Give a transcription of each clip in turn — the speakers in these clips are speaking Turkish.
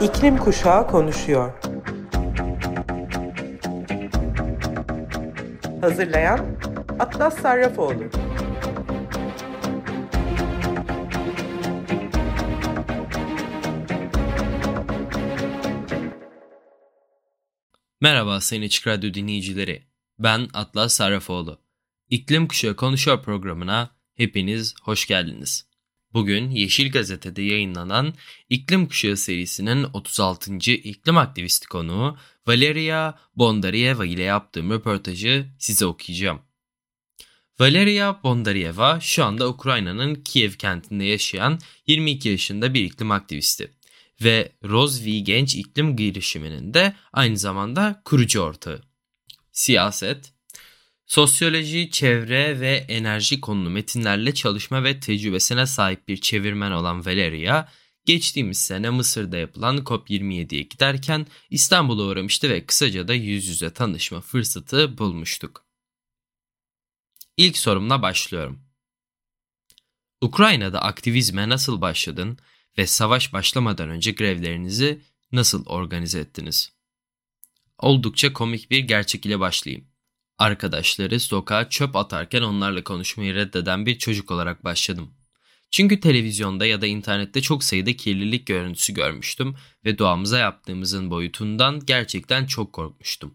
İklim Kuşağı konuşuyor. Hazırlayan Atlas Sarrafoğlu. Merhaba Sayın Açık Radyo dinleyicileri. Ben Atlas Sarrafoğlu. İklim Kuşağı Konuşuyor programına hepiniz hoş geldiniz. Bugün Yeşil Gazete'de yayınlanan İklim Kuşağı serisinin 36. iklim aktivisti konuğu Valeria Bondarieva ile yaptığım röportajı size okuyacağım. Valeria Bondarieva şu anda Ukrayna'nın Kiev kentinde yaşayan 22 yaşında bir iklim aktivisti ve Rozvi Genç İklim Girişimi'nin de aynı zamanda kurucu ortağı. Siyaset, Sosyoloji, çevre ve enerji konulu metinlerle çalışma ve tecrübesine sahip bir çevirmen olan Valeria, geçtiğimiz sene Mısır'da yapılan COP27'ye giderken İstanbul'a uğramıştı ve kısaca da yüz yüze tanışma fırsatı bulmuştuk. İlk sorumla başlıyorum. Ukrayna'da aktivizme nasıl başladın ve savaş başlamadan önce grevlerinizi nasıl organize ettiniz? Oldukça komik bir gerçek ile başlayayım. Arkadaşları sokağa çöp atarken onlarla konuşmayı reddeden bir çocuk olarak başladım. Çünkü televizyonda ya da internette çok sayıda kirlilik görüntüsü görmüştüm ve doğamıza yaptığımızın boyutundan gerçekten çok korkmuştum.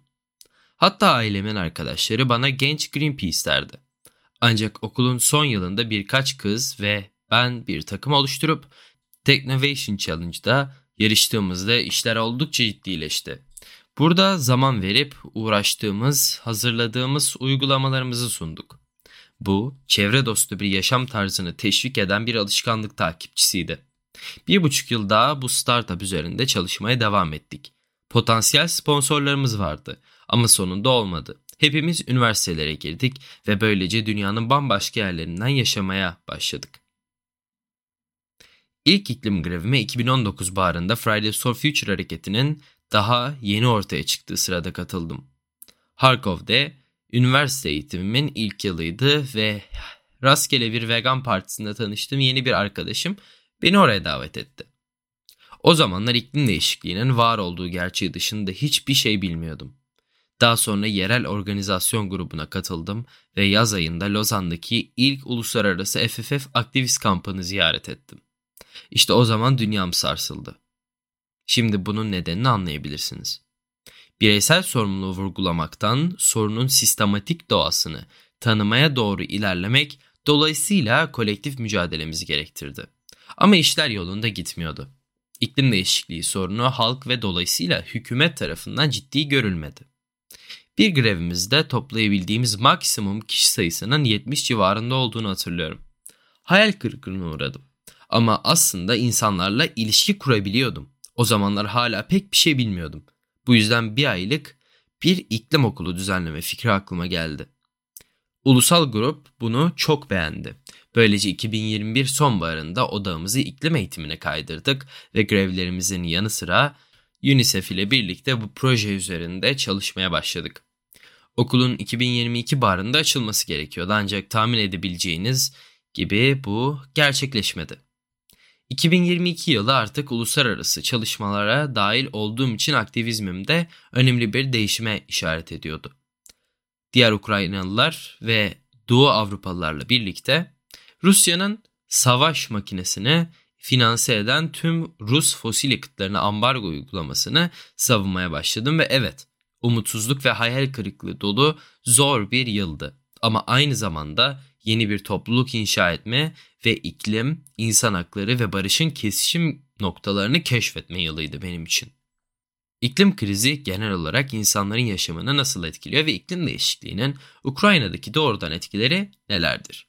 Hatta ailemin arkadaşları bana genç Greenpeace derdi. Ancak okulun son yılında birkaç kız ve ben bir takım oluşturup Technovation Challenge'da yarıştığımızda işler oldukça ciddileşti. Burada zaman verip uğraştığımız, hazırladığımız uygulamalarımızı sunduk. Bu, çevre dostu bir yaşam tarzını teşvik eden bir alışkanlık takipçisiydi. Bir buçuk yıl daha bu startup üzerinde çalışmaya devam ettik. Potansiyel sponsorlarımız vardı ama sonunda olmadı. Hepimiz üniversitelere girdik ve böylece dünyanın bambaşka yerlerinden yaşamaya başladık. İlk iklim grevime 2019 baharında Fridays for Future hareketinin daha yeni ortaya çıktığı sırada katıldım. Harkov'de üniversite eğitimimin ilk yılıydı ve rastgele bir vegan partisinde tanıştığım yeni bir arkadaşım beni oraya davet etti. O zamanlar iklim değişikliğinin var olduğu gerçeği dışında hiçbir şey bilmiyordum. Daha sonra yerel organizasyon grubuna katıldım ve yaz ayında Lozan'daki ilk uluslararası FFF aktivist kampını ziyaret ettim. İşte o zaman dünyam sarsıldı. Şimdi bunun nedenini anlayabilirsiniz. Bireysel sorumluluğu vurgulamaktan sorunun sistematik doğasını tanımaya doğru ilerlemek dolayısıyla kolektif mücadelemizi gerektirdi. Ama işler yolunda gitmiyordu. İklim değişikliği sorunu halk ve dolayısıyla hükümet tarafından ciddi görülmedi. Bir grevimizde toplayabildiğimiz maksimum kişi sayısının 70 civarında olduğunu hatırlıyorum. Hayal kırıklığına uğradım. Ama aslında insanlarla ilişki kurabiliyordum. O zamanlar hala pek bir şey bilmiyordum. Bu yüzden bir aylık bir iklim okulu düzenleme fikri aklıma geldi. Ulusal grup bunu çok beğendi. Böylece 2021 sonbaharında odağımızı iklim eğitimine kaydırdık ve grevlerimizin yanı sıra UNICEF ile birlikte bu proje üzerinde çalışmaya başladık. Okulun 2022 baharında açılması gerekiyordu ancak tahmin edebileceğiniz gibi bu gerçekleşmedi. 2022 yılı artık uluslararası çalışmalara dahil olduğum için aktivizmimde önemli bir değişime işaret ediyordu. Diğer Ukraynalılar ve Doğu Avrupalılarla birlikte Rusya'nın savaş makinesini finanse eden tüm Rus fosil yakıtlarına ambargo uygulamasını savunmaya başladım ve evet umutsuzluk ve hayal kırıklığı dolu zor bir yıldı. Ama aynı zamanda yeni bir topluluk inşa etme ve iklim, insan hakları ve barışın kesişim noktalarını keşfetme yılıydı benim için. İklim krizi genel olarak insanların yaşamını nasıl etkiliyor ve iklim değişikliğinin Ukrayna'daki doğrudan etkileri nelerdir?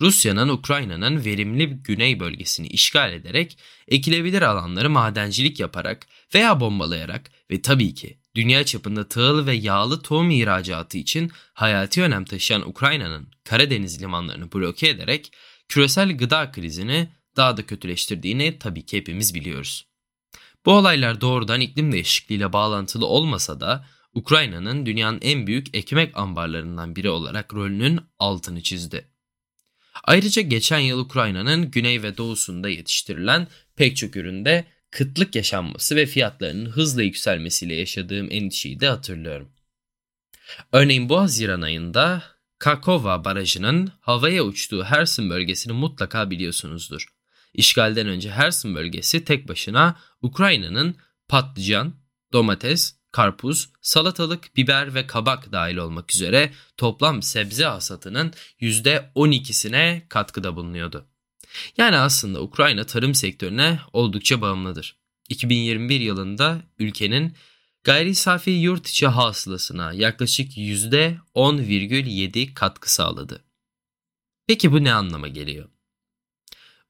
Rusya'nın Ukrayna'nın verimli güney bölgesini işgal ederek ekilebilir alanları madencilik yaparak veya bombalayarak ve tabii ki dünya çapında tahıl ve yağlı tohum ihracatı için hayati önem taşıyan Ukrayna'nın Karadeniz limanlarını bloke ederek küresel gıda krizini daha da kötüleştirdiğini tabii ki hepimiz biliyoruz. Bu olaylar doğrudan iklim değişikliğiyle bağlantılı olmasa da Ukrayna'nın dünyanın en büyük ekmek ambarlarından biri olarak rolünün altını çizdi. Ayrıca geçen yıl Ukrayna'nın güney ve doğusunda yetiştirilen pek çok üründe kıtlık yaşanması ve fiyatlarının hızla yükselmesiyle yaşadığım endişeyi de hatırlıyorum. Örneğin bu Haziran ayında Kakova Barajı'nın havaya uçtuğu Herson bölgesini mutlaka biliyorsunuzdur. İşgalden önce Herson bölgesi tek başına Ukrayna'nın patlıcan, domates, karpuz, salatalık, biber ve kabak dahil olmak üzere toplam sebze hasatının %12'sine katkıda bulunuyordu. Yani aslında Ukrayna tarım sektörüne oldukça bağımlıdır. 2021 yılında ülkenin gayri safi yurt içi hasılasına yaklaşık %10,7 katkı sağladı. Peki bu ne anlama geliyor?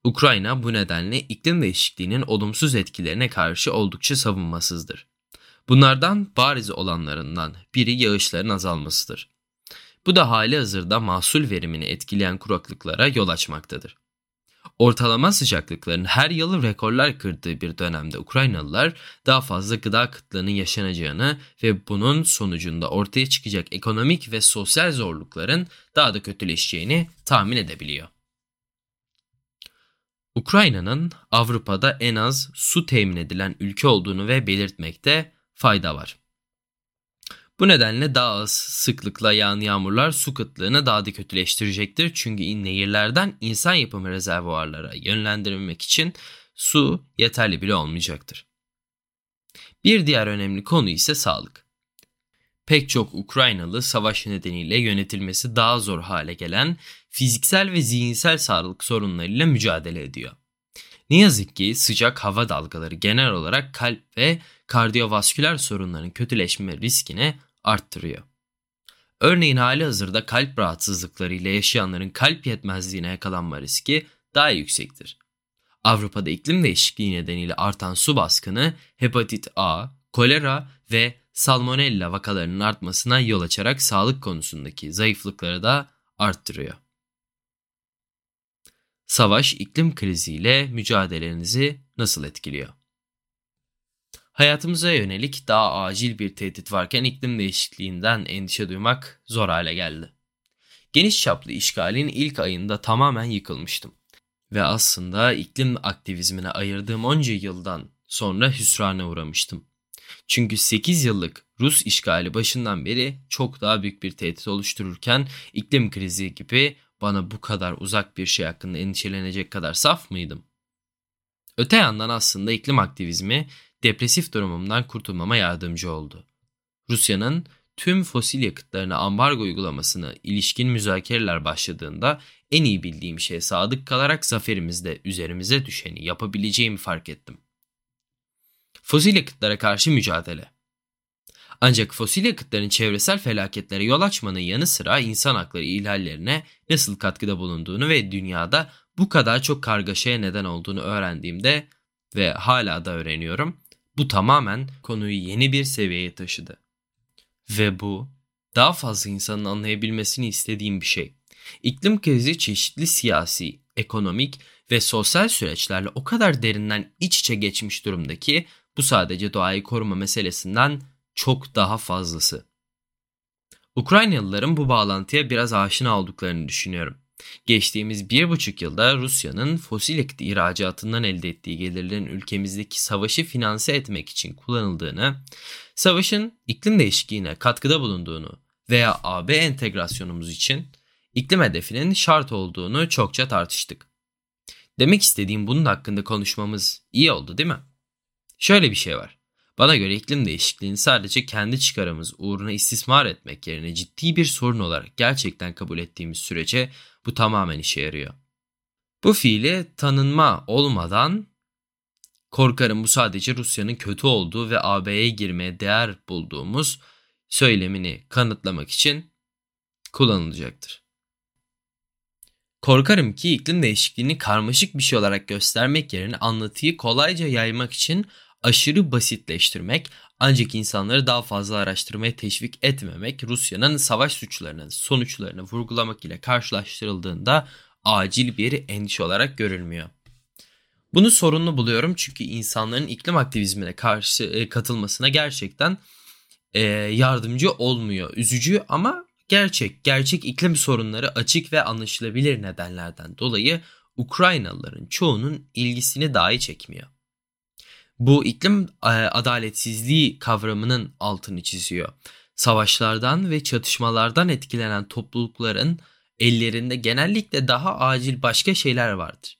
Ukrayna bu nedenle iklim değişikliğinin olumsuz etkilerine karşı oldukça savunmasızdır. Bunlardan bariz olanlarından biri yağışların azalmasıdır. Bu da hali hazırda mahsul verimini etkileyen kuraklıklara yol açmaktadır. Ortalama sıcaklıkların her yıl rekorlar kırdığı bir dönemde Ukraynalılar daha fazla gıda kıtlığının yaşanacağını ve bunun sonucunda ortaya çıkacak ekonomik ve sosyal zorlukların daha da kötüleşeceğini tahmin edebiliyor. Ukrayna'nın Avrupa'da en az su temin edilen ülke olduğunu ve belirtmekte fayda var. Bu nedenle daha az sıklıkla yağan yağmurlar su kıtlığını daha da kötüleştirecektir. Çünkü nehirlerden insan yapımı rezervuarlara yönlendirilmek için su yeterli bile olmayacaktır. Bir diğer önemli konu ise sağlık. Pek çok Ukraynalı savaş nedeniyle yönetilmesi daha zor hale gelen fiziksel ve zihinsel sağlık sorunlarıyla mücadele ediyor. Ne yazık ki sıcak hava dalgaları genel olarak kalp ve kardiyovasküler sorunların kötüleşme riskini arttırıyor. Örneğin hali hazırda kalp rahatsızlıkları ile yaşayanların kalp yetmezliğine yakalanma riski daha yüksektir. Avrupa'da iklim değişikliği nedeniyle artan su baskını hepatit A, kolera ve salmonella vakalarının artmasına yol açarak sağlık konusundaki zayıflıkları da arttırıyor. Savaş iklim kriziyle mücadelenizi nasıl etkiliyor? Hayatımıza yönelik daha acil bir tehdit varken iklim değişikliğinden endişe duymak zor hale geldi. Geniş çaplı işgalin ilk ayında tamamen yıkılmıştım. Ve aslında iklim aktivizmine ayırdığım onca yıldan sonra hüsrana uğramıştım. Çünkü 8 yıllık Rus işgali başından beri çok daha büyük bir tehdit oluştururken iklim krizi gibi bana bu kadar uzak bir şey hakkında endişelenecek kadar saf mıydım? Öte yandan aslında iklim aktivizmi depresif durumumdan kurtulmama yardımcı oldu. Rusya'nın tüm fosil yakıtlarına ambargo uygulamasına ilişkin müzakereler başladığında en iyi bildiğim şeye sadık kalarak zaferimizde üzerimize düşeni yapabileceğimi fark ettim. Fosil yakıtlara karşı mücadele. Ancak fosil yakıtların çevresel felaketlere yol açmanın yanı sıra insan hakları ihlallerine nasıl katkıda bulunduğunu ve dünyada bu kadar çok kargaşaya neden olduğunu öğrendiğimde ve hala da öğreniyorum. Bu tamamen konuyu yeni bir seviyeye taşıdı. Ve bu daha fazla insanın anlayabilmesini istediğim bir şey. İklim krizi çeşitli siyasi, ekonomik ve sosyal süreçlerle o kadar derinden iç içe geçmiş durumda ki bu sadece doğayı koruma meselesinden çok daha fazlası. Ukraynalıların bu bağlantıya biraz aşina olduklarını düşünüyorum. Geçtiğimiz bir buçuk yılda Rusya'nın fosil yakıt ihracatından elde ettiği gelirlerin ülkemizdeki savaşı finanse etmek için kullanıldığını, savaşın iklim değişikliğine katkıda bulunduğunu veya AB entegrasyonumuz için iklim hedefinin şart olduğunu çokça tartıştık. Demek istediğim bunun hakkında konuşmamız iyi oldu değil mi? Şöyle bir şey var. Bana göre iklim değişikliğini sadece kendi çıkarımız uğruna istismar etmek yerine ciddi bir sorun olarak gerçekten kabul ettiğimiz sürece bu tamamen işe yarıyor. Bu fiili tanınma olmadan korkarım bu sadece Rusya'nın kötü olduğu ve AB'ye girmeye değer bulduğumuz söylemini kanıtlamak için kullanılacaktır. Korkarım ki iklim değişikliğini karmaşık bir şey olarak göstermek yerine anlatıyı kolayca yaymak için aşırı basitleştirmek ancak insanları daha fazla araştırmaya teşvik etmemek Rusya'nın savaş suçlarının sonuçlarını vurgulamak ile karşılaştırıldığında acil bir endişe olarak görülmüyor. Bunu sorunlu buluyorum çünkü insanların iklim aktivizmine karşı e, katılmasına gerçekten e, yardımcı olmuyor. Üzücü ama gerçek. Gerçek iklim sorunları açık ve anlaşılabilir nedenlerden dolayı Ukraynalıların çoğunun ilgisini dahi çekmiyor. Bu iklim e, adaletsizliği kavramının altını çiziyor. Savaşlardan ve çatışmalardan etkilenen toplulukların ellerinde genellikle daha acil başka şeyler vardır.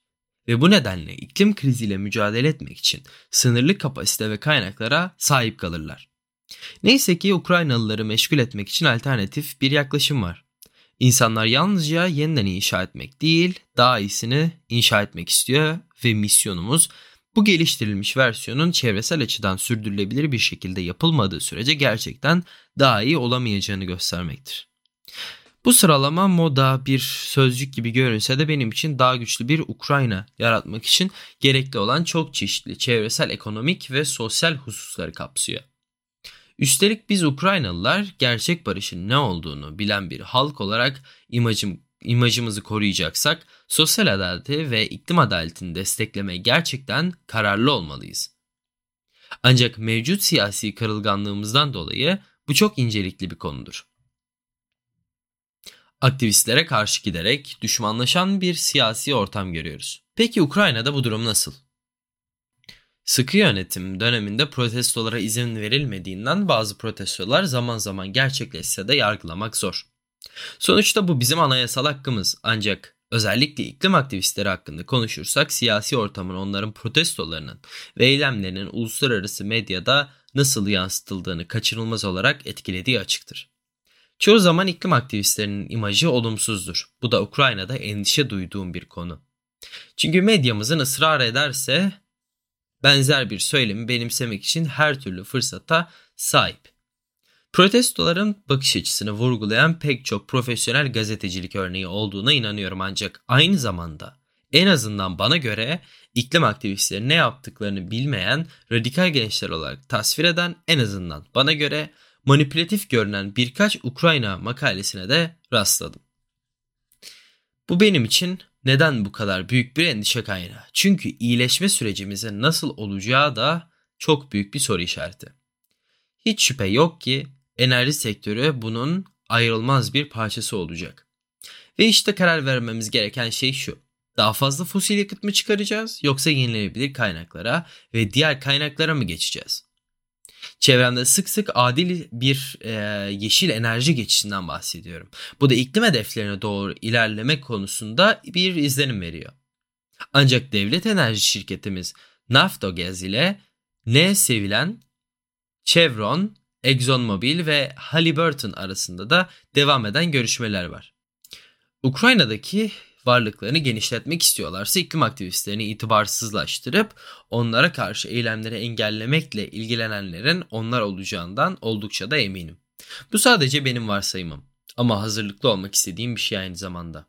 Ve bu nedenle iklim kriziyle mücadele etmek için sınırlı kapasite ve kaynaklara sahip kalırlar. Neyse ki Ukraynalıları meşgul etmek için alternatif bir yaklaşım var. İnsanlar yalnızca yeniden inşa etmek değil, daha iyisini inşa etmek istiyor ve misyonumuz bu geliştirilmiş versiyonun çevresel açıdan sürdürülebilir bir şekilde yapılmadığı sürece gerçekten daha iyi olamayacağını göstermektir. Bu sıralama moda bir sözcük gibi görünse de benim için daha güçlü bir Ukrayna yaratmak için gerekli olan çok çeşitli çevresel, ekonomik ve sosyal hususları kapsıyor. Üstelik biz Ukraynalılar gerçek barışın ne olduğunu bilen bir halk olarak imajım, imajımızı koruyacaksak sosyal adaleti ve iklim adaletini desteklemeye gerçekten kararlı olmalıyız. Ancak mevcut siyasi kırılganlığımızdan dolayı bu çok incelikli bir konudur. Aktivistlere karşı giderek düşmanlaşan bir siyasi ortam görüyoruz. Peki Ukrayna'da bu durum nasıl? Sıkı yönetim döneminde protestolara izin verilmediğinden bazı protestolar zaman zaman gerçekleşse de yargılamak zor. Sonuçta bu bizim anayasal hakkımız ancak özellikle iklim aktivistleri hakkında konuşursak siyasi ortamın onların protestolarının ve eylemlerinin uluslararası medyada nasıl yansıtıldığını kaçınılmaz olarak etkilediği açıktır. Çoğu zaman iklim aktivistlerinin imajı olumsuzdur. Bu da Ukrayna'da endişe duyduğum bir konu. Çünkü medyamızın ısrar ederse benzer bir söylemi benimsemek için her türlü fırsata sahip. Protestoların bakış açısını vurgulayan pek çok profesyonel gazetecilik örneği olduğuna inanıyorum ancak aynı zamanda en azından bana göre iklim aktivistleri ne yaptıklarını bilmeyen radikal gençler olarak tasvir eden en azından bana göre manipülatif görünen birkaç Ukrayna makalesine de rastladım. Bu benim için neden bu kadar büyük bir endişe kaynağı? Çünkü iyileşme sürecimizin nasıl olacağı da çok büyük bir soru işareti. Hiç şüphe yok ki enerji sektörü bunun ayrılmaz bir parçası olacak. Ve işte karar vermemiz gereken şey şu. Daha fazla fosil yakıt mı çıkaracağız yoksa yenilenebilir kaynaklara ve diğer kaynaklara mı geçeceğiz? Çevremde sık sık adil bir e, yeşil enerji geçişinden bahsediyorum. Bu da iklim hedeflerine doğru ilerlemek konusunda bir izlenim veriyor. Ancak devlet enerji şirketimiz Naftogaz ile ne sevilen Chevron, ExxonMobil ve Halliburton arasında da devam eden görüşmeler var. Ukrayna'daki varlıklarını genişletmek istiyorlarsa iklim aktivistlerini itibarsızlaştırıp onlara karşı eylemleri engellemekle ilgilenenlerin onlar olacağından oldukça da eminim. Bu sadece benim varsayımım ama hazırlıklı olmak istediğim bir şey aynı zamanda.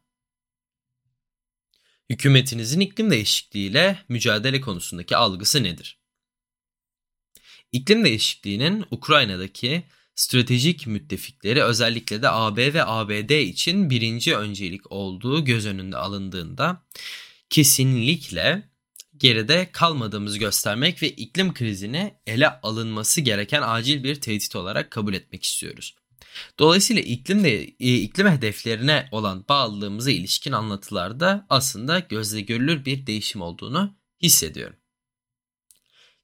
Hükümetinizin iklim değişikliğiyle mücadele konusundaki algısı nedir? İklim değişikliğinin Ukrayna'daki stratejik müttefikleri özellikle de AB ve ABD için birinci öncelik olduğu göz önünde alındığında kesinlikle geride kalmadığımızı göstermek ve iklim krizine ele alınması gereken acil bir tehdit olarak kabul etmek istiyoruz. Dolayısıyla iklim de e, iklim hedeflerine olan bağlılığımıza ilişkin anlatılarda aslında gözle görülür bir değişim olduğunu hissediyorum.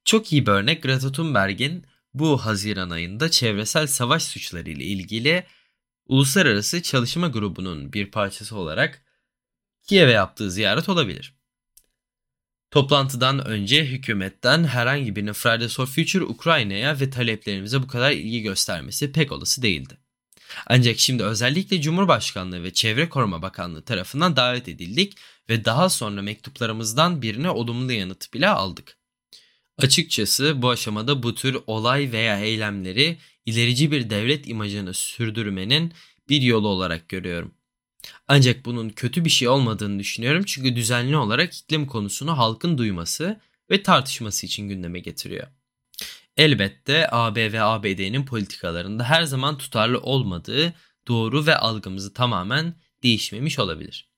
Çok iyi bir örnek Greta Thunberg'in bu Haziran ayında çevresel savaş suçları ile ilgili uluslararası çalışma grubunun bir parçası olarak Kiev'e yaptığı ziyaret olabilir. Toplantıdan önce hükümetten herhangi birinin Fridays for Future Ukrayna'ya ve taleplerimize bu kadar ilgi göstermesi pek olası değildi. Ancak şimdi özellikle Cumhurbaşkanlığı ve Çevre Koruma Bakanlığı tarafından davet edildik ve daha sonra mektuplarımızdan birine olumlu yanıt bile aldık. Açıkçası bu aşamada bu tür olay veya eylemleri ilerici bir devlet imajını sürdürmenin bir yolu olarak görüyorum. Ancak bunun kötü bir şey olmadığını düşünüyorum çünkü düzenli olarak iklim konusunu halkın duyması ve tartışması için gündeme getiriyor. Elbette AB ve ABD'nin politikalarında her zaman tutarlı olmadığı doğru ve algımızı tamamen değişmemiş olabilir.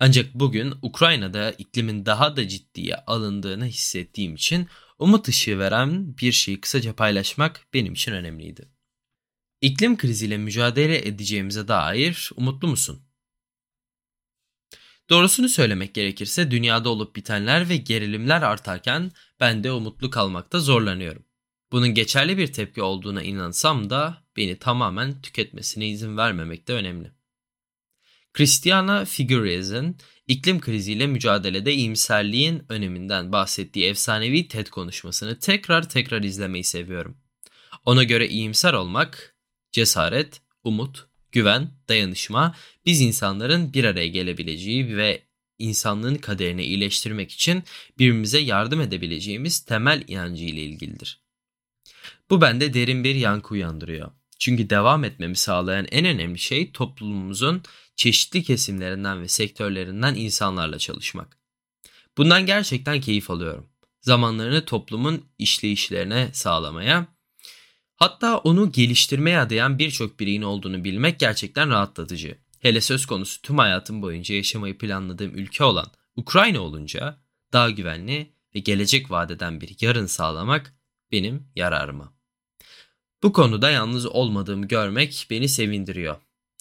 Ancak bugün Ukrayna'da iklimin daha da ciddiye alındığını hissettiğim için umut ışığı veren bir şeyi kısaca paylaşmak benim için önemliydi. İklim kriziyle mücadele edeceğimize dair umutlu musun? Doğrusunu söylemek gerekirse dünyada olup bitenler ve gerilimler artarken ben de umutlu kalmakta zorlanıyorum. Bunun geçerli bir tepki olduğuna inansam da beni tamamen tüketmesine izin vermemek de önemli. Christiana Figueres'in iklim kriziyle mücadelede iyimserliğin öneminden bahsettiği efsanevi TED konuşmasını tekrar tekrar izlemeyi seviyorum. Ona göre iyimser olmak, cesaret, umut, güven, dayanışma biz insanların bir araya gelebileceği ve insanlığın kaderini iyileştirmek için birbirimize yardım edebileceğimiz temel inancı ile ilgilidir. Bu bende derin bir yankı uyandırıyor. Çünkü devam etmemi sağlayan en önemli şey toplumumuzun çeşitli kesimlerinden ve sektörlerinden insanlarla çalışmak. Bundan gerçekten keyif alıyorum. Zamanlarını toplumun işleyişlerine sağlamaya, hatta onu geliştirmeye adayan birçok bireyin olduğunu bilmek gerçekten rahatlatıcı. Hele söz konusu tüm hayatım boyunca yaşamayı planladığım ülke olan Ukrayna olunca daha güvenli ve gelecek vadeden bir yarın sağlamak benim yararıma. Bu konuda yalnız olmadığımı görmek beni sevindiriyor.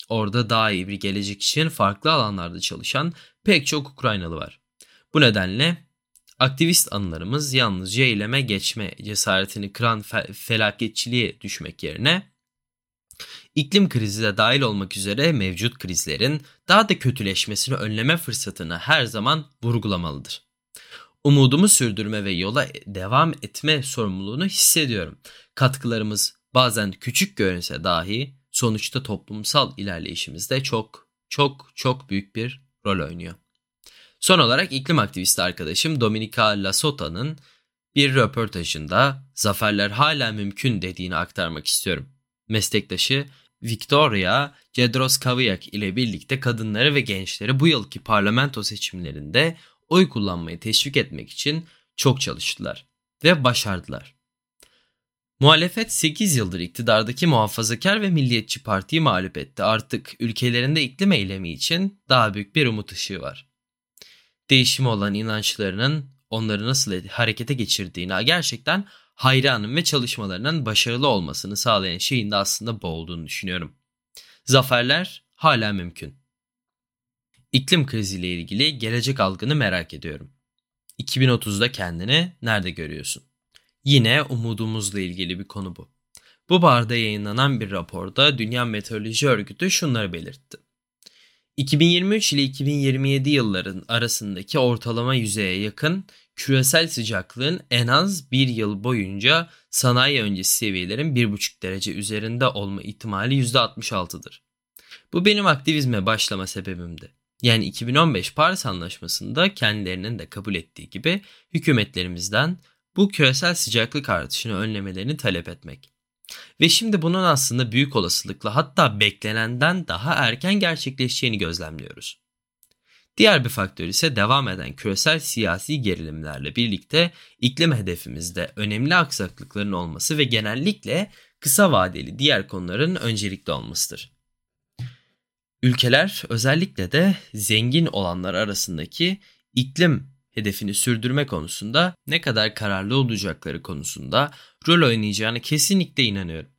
Orada daha iyi bir gelecek için farklı alanlarda çalışan pek çok Ukraynalı var. Bu nedenle aktivist anılarımız yalnızca eyleme geçme cesaretini kıran fe- felaketçiliğe düşmek yerine iklim krizi de dahil olmak üzere mevcut krizlerin daha da kötüleşmesini önleme fırsatını her zaman vurgulamalıdır. Umudumu sürdürme ve yola devam etme sorumluluğunu hissediyorum. Katkılarımız bazen küçük görünse dahi sonuçta toplumsal ilerleyişimizde çok çok çok büyük bir rol oynuyor. Son olarak iklim aktivisti arkadaşım Dominika Lasota'nın bir röportajında zaferler hala mümkün dediğini aktarmak istiyorum. Meslektaşı Victoria Cedroskaviak ile birlikte kadınları ve gençleri bu yılki parlamento seçimlerinde oy kullanmayı teşvik etmek için çok çalıştılar ve başardılar. Muhalefet 8 yıldır iktidardaki muhafazakar ve milliyetçi partiyi mağlup etti. Artık ülkelerinde iklim eylemi için daha büyük bir umut ışığı var. Değişimi olan inançlarının onları nasıl harekete geçirdiğine gerçekten hayranım ve çalışmalarının başarılı olmasını sağlayan şeyin de aslında bu olduğunu düşünüyorum. Zaferler hala mümkün. İklim kriziyle ilgili gelecek algını merak ediyorum. 2030'da kendini nerede görüyorsun? Yine umudumuzla ilgili bir konu bu. Bu barda yayınlanan bir raporda Dünya Meteoroloji Örgütü şunları belirtti. 2023 ile 2027 yılların arasındaki ortalama yüzeye yakın küresel sıcaklığın en az bir yıl boyunca sanayi öncesi seviyelerin 1,5 derece üzerinde olma ihtimali %66'dır. Bu benim aktivizme başlama sebebimdi. Yani 2015 Paris Anlaşması'nda kendilerinin de kabul ettiği gibi hükümetlerimizden bu küresel sıcaklık artışını önlemelerini talep etmek. Ve şimdi bunun aslında büyük olasılıkla hatta beklenenden daha erken gerçekleşeceğini gözlemliyoruz. Diğer bir faktör ise devam eden küresel siyasi gerilimlerle birlikte iklim hedefimizde önemli aksaklıkların olması ve genellikle kısa vadeli diğer konuların öncelikli olmasıdır. Ülkeler özellikle de zengin olanlar arasındaki iklim hedefini sürdürme konusunda ne kadar kararlı olacakları konusunda rol oynayacağını kesinlikle inanıyorum.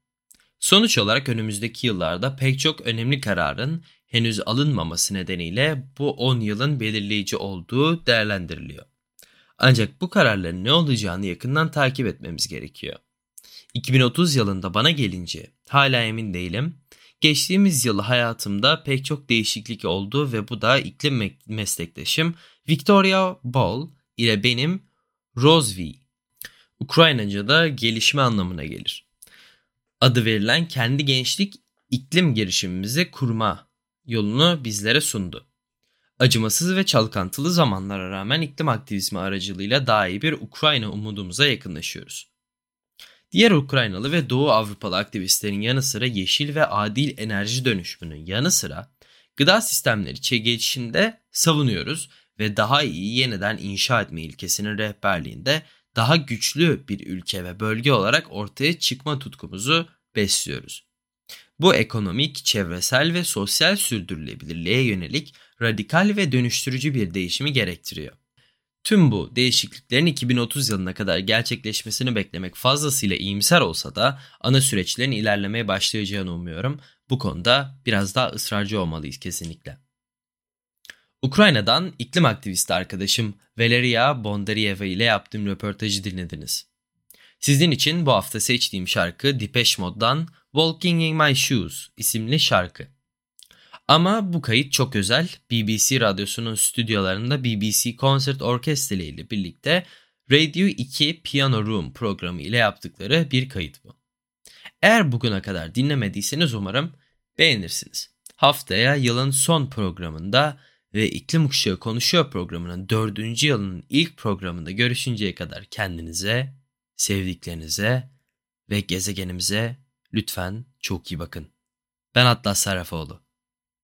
Sonuç olarak önümüzdeki yıllarda pek çok önemli kararın henüz alınmaması nedeniyle bu 10 yılın belirleyici olduğu değerlendiriliyor. Ancak bu kararların ne olacağını yakından takip etmemiz gerekiyor. 2030 yılında bana gelince hala emin değilim. Geçtiğimiz yıl hayatımda pek çok değişiklik oldu ve bu da iklim meslektaşım Victoria Ball ile benim Rosvi. Ukraynaca'da gelişme anlamına gelir. Adı verilen kendi gençlik iklim girişimimizi kurma yolunu bizlere sundu. Acımasız ve çalkantılı zamanlara rağmen iklim aktivizmi aracılığıyla daha iyi bir Ukrayna umudumuza yakınlaşıyoruz. Diğer Ukraynalı ve Doğu Avrupalı aktivistlerin yanı sıra yeşil ve adil enerji dönüşümünün yanı sıra gıda sistemleri geçişinde savunuyoruz ve daha iyi yeniden inşa etme ilkesinin rehberliğinde daha güçlü bir ülke ve bölge olarak ortaya çıkma tutkumuzu besliyoruz. Bu ekonomik, çevresel ve sosyal sürdürülebilirliğe yönelik radikal ve dönüştürücü bir değişimi gerektiriyor. Tüm bu değişikliklerin 2030 yılına kadar gerçekleşmesini beklemek fazlasıyla iyimser olsa da ana süreçlerin ilerlemeye başlayacağını umuyorum. Bu konuda biraz daha ısrarcı olmalıyız kesinlikle. Ukrayna'dan iklim aktivisti arkadaşım Valeria Bondarieva ile yaptığım röportajı dinlediniz. Sizin için bu hafta seçtiğim şarkı Depeche Mode'dan Walking in My Shoes isimli şarkı. Ama bu kayıt çok özel. BBC radyosunun stüdyolarında BBC Concert Orkestra ile birlikte Radio 2 Piano Room programı ile yaptıkları bir kayıt bu. Eğer bugüne kadar dinlemediyseniz umarım beğenirsiniz. Haftaya yılın son programında ve İklim Kuşağı Konuşuyor programının dördüncü yılının ilk programında görüşünceye kadar kendinize, sevdiklerinize ve gezegenimize lütfen çok iyi bakın. Ben Atlas Sarrafoğlu.